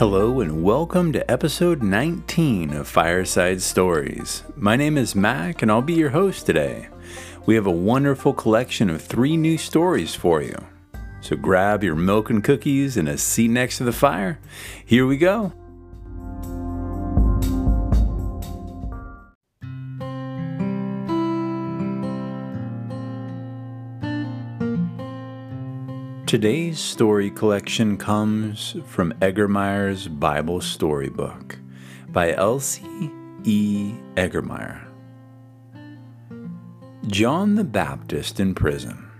Hello, and welcome to episode 19 of Fireside Stories. My name is Mac, and I'll be your host today. We have a wonderful collection of three new stories for you. So grab your milk and cookies and a seat next to the fire. Here we go. Today's story collection comes from Egermeier's Bible Storybook by Elsie E. Egermeier. John the Baptist in prison.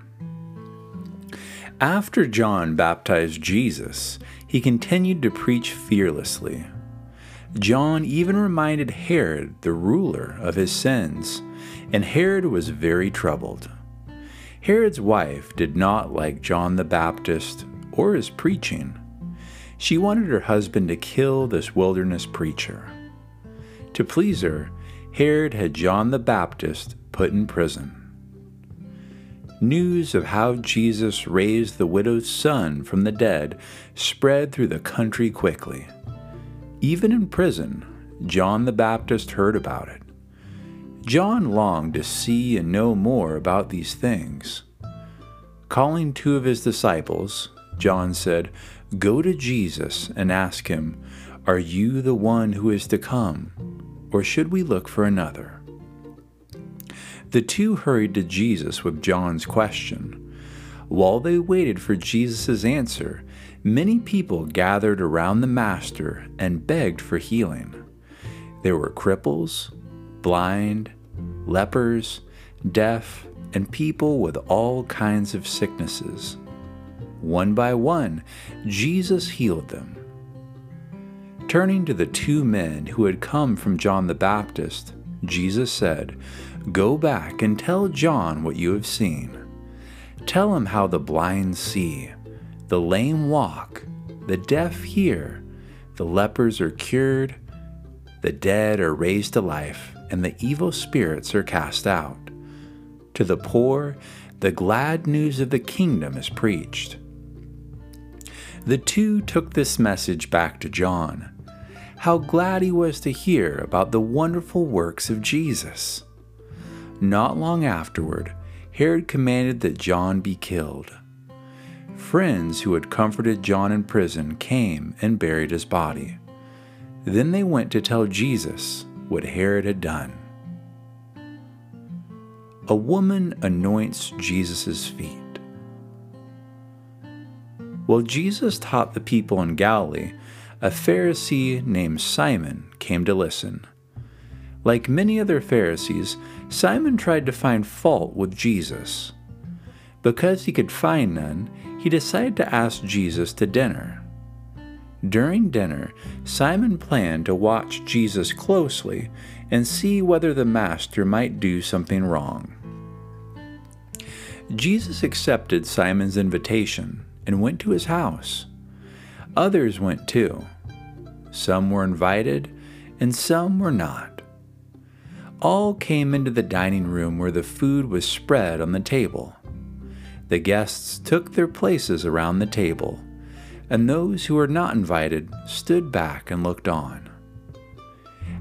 After John baptized Jesus, he continued to preach fearlessly. John even reminded Herod, the ruler, of his sins, and Herod was very troubled. Herod's wife did not like John the Baptist or his preaching. She wanted her husband to kill this wilderness preacher. To please her, Herod had John the Baptist put in prison. News of how Jesus raised the widow's son from the dead spread through the country quickly. Even in prison, John the Baptist heard about it. John longed to see and know more about these things. Calling two of his disciples, John said, Go to Jesus and ask him, Are you the one who is to come, or should we look for another? The two hurried to Jesus with John's question. While they waited for Jesus' answer, many people gathered around the Master and begged for healing. There were cripples, blind, lepers, deaf, and people with all kinds of sicknesses. One by one, Jesus healed them. Turning to the two men who had come from John the Baptist, Jesus said, Go back and tell John what you have seen. Tell him how the blind see, the lame walk, the deaf hear, the lepers are cured, the dead are raised to life, and the evil spirits are cast out. To the poor, the glad news of the kingdom is preached. The two took this message back to John. How glad he was to hear about the wonderful works of Jesus. Not long afterward, Herod commanded that John be killed. Friends who had comforted John in prison came and buried his body. Then they went to tell Jesus what Herod had done. A woman anoints Jesus' feet. While Jesus taught the people in Galilee, a Pharisee named Simon came to listen. Like many other Pharisees, Simon tried to find fault with Jesus. Because he could find none, he decided to ask Jesus to dinner. During dinner, Simon planned to watch Jesus closely and see whether the Master might do something wrong. Jesus accepted Simon's invitation and went to his house. Others went too. Some were invited, and some were not. All came into the dining room where the food was spread on the table. The guests took their places around the table and those who were not invited stood back and looked on.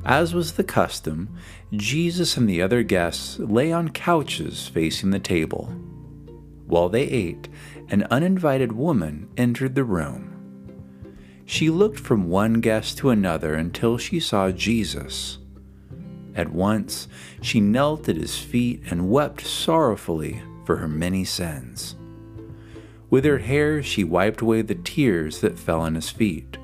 As was the custom, Jesus and the other guests lay on couches facing the table. While they ate, an uninvited woman entered the room. She looked from one guest to another until she saw Jesus. At once, she knelt at his feet and wept sorrowfully for her many sins. With her hair, she wiped away the tears that fell on his feet.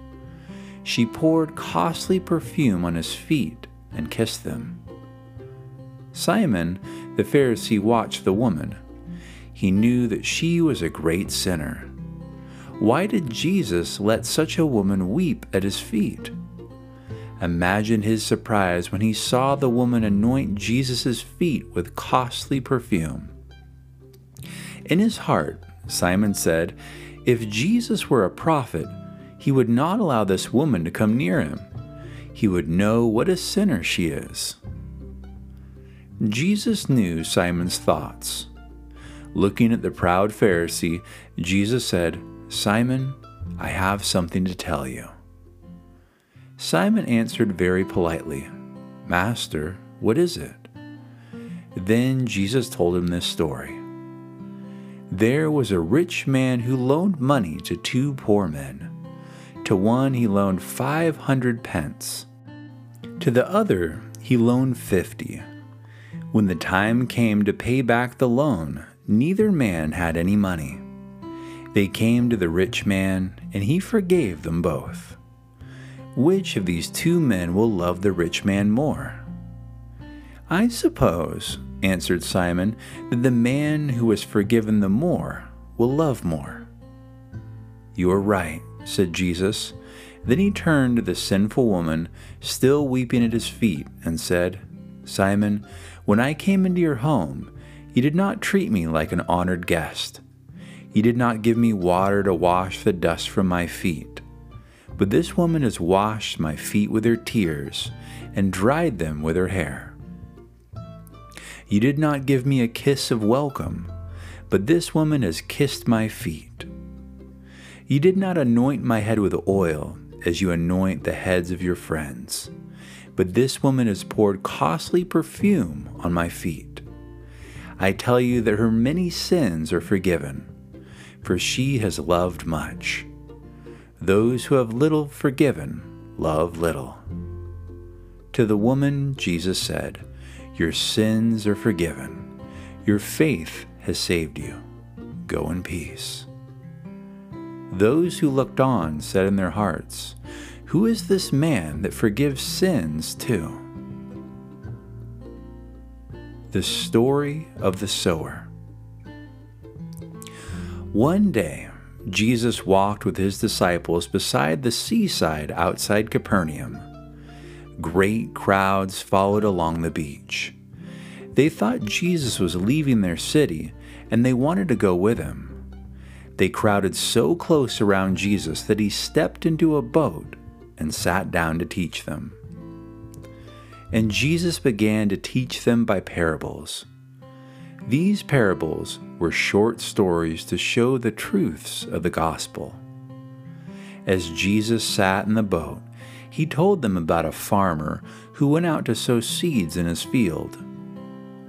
She poured costly perfume on his feet and kissed them. Simon, the Pharisee, watched the woman. He knew that she was a great sinner. Why did Jesus let such a woman weep at his feet? Imagine his surprise when he saw the woman anoint Jesus' feet with costly perfume. In his heart, Simon said, If Jesus were a prophet, he would not allow this woman to come near him. He would know what a sinner she is. Jesus knew Simon's thoughts. Looking at the proud Pharisee, Jesus said, Simon, I have something to tell you. Simon answered very politely, Master, what is it? Then Jesus told him this story. There was a rich man who loaned money to two poor men. To one he loaned five hundred pence, to the other he loaned fifty. When the time came to pay back the loan, neither man had any money. They came to the rich man, and he forgave them both. Which of these two men will love the rich man more? I suppose, answered Simon, that the man who was forgiven the more will love more. You are right, said Jesus. Then he turned to the sinful woman, still weeping at his feet, and said, Simon, when I came into your home, you did not treat me like an honored guest. You did not give me water to wash the dust from my feet. But this woman has washed my feet with her tears and dried them with her hair. You did not give me a kiss of welcome, but this woman has kissed my feet. You did not anoint my head with oil as you anoint the heads of your friends, but this woman has poured costly perfume on my feet. I tell you that her many sins are forgiven, for she has loved much. Those who have little forgiven love little. To the woman, Jesus said, Your sins are forgiven. Your faith has saved you. Go in peace. Those who looked on said in their hearts, Who is this man that forgives sins too? The story of the sower. One day, Jesus walked with his disciples beside the seaside outside Capernaum. Great crowds followed along the beach. They thought Jesus was leaving their city and they wanted to go with him. They crowded so close around Jesus that he stepped into a boat and sat down to teach them. And Jesus began to teach them by parables. These parables were short stories to show the truths of the gospel. As Jesus sat in the boat, he told them about a farmer who went out to sow seeds in his field.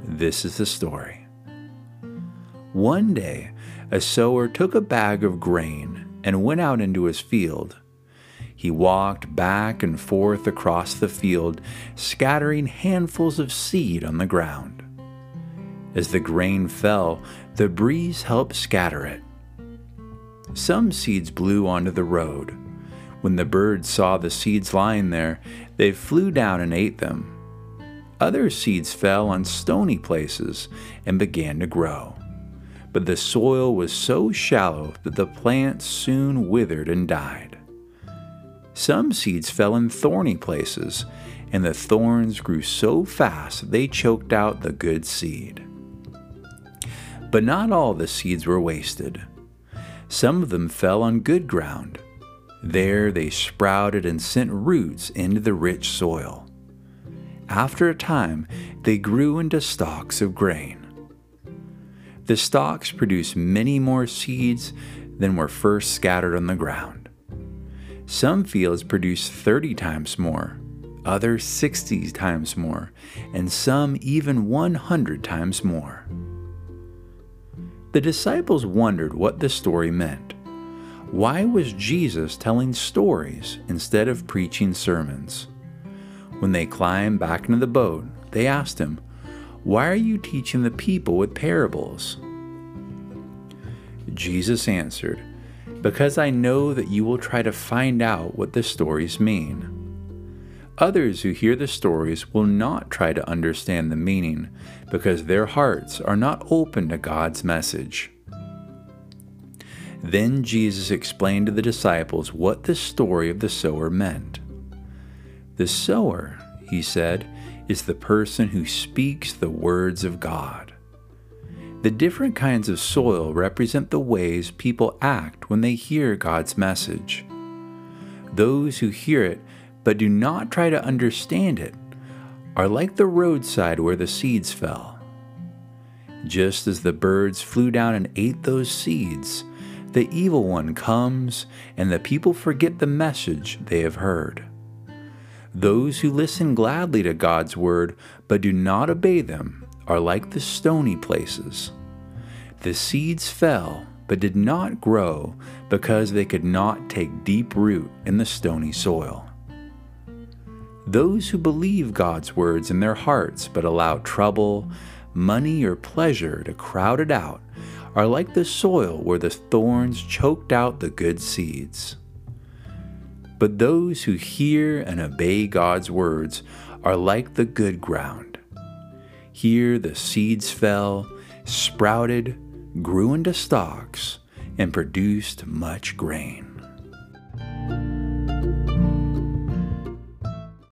This is the story. One day, a sower took a bag of grain and went out into his field. He walked back and forth across the field, scattering handfuls of seed on the ground. As the grain fell, the breeze helped scatter it. Some seeds blew onto the road. When the birds saw the seeds lying there, they flew down and ate them. Other seeds fell on stony places and began to grow. But the soil was so shallow that the plants soon withered and died. Some seeds fell in thorny places, and the thorns grew so fast they choked out the good seed. But not all the seeds were wasted. Some of them fell on good ground. There they sprouted and sent roots into the rich soil. After a time, they grew into stalks of grain. The stalks produced many more seeds than were first scattered on the ground. Some fields produced 30 times more, others 60 times more, and some even 100 times more. The disciples wondered what the story meant. Why was Jesus telling stories instead of preaching sermons? When they climbed back into the boat, they asked him, Why are you teaching the people with parables? Jesus answered, Because I know that you will try to find out what the stories mean. Others who hear the stories will not try to understand the meaning because their hearts are not open to God's message. Then Jesus explained to the disciples what the story of the sower meant. The sower, he said, is the person who speaks the words of God. The different kinds of soil represent the ways people act when they hear God's message. Those who hear it but do not try to understand it are like the roadside where the seeds fell. Just as the birds flew down and ate those seeds, the evil one comes and the people forget the message they have heard. Those who listen gladly to God's word but do not obey them are like the stony places. The seeds fell but did not grow because they could not take deep root in the stony soil. Those who believe God's words in their hearts but allow trouble, money, or pleasure to crowd it out are like the soil where the thorns choked out the good seeds. But those who hear and obey God's words are like the good ground. Here the seeds fell, sprouted, grew into stalks, and produced much grain.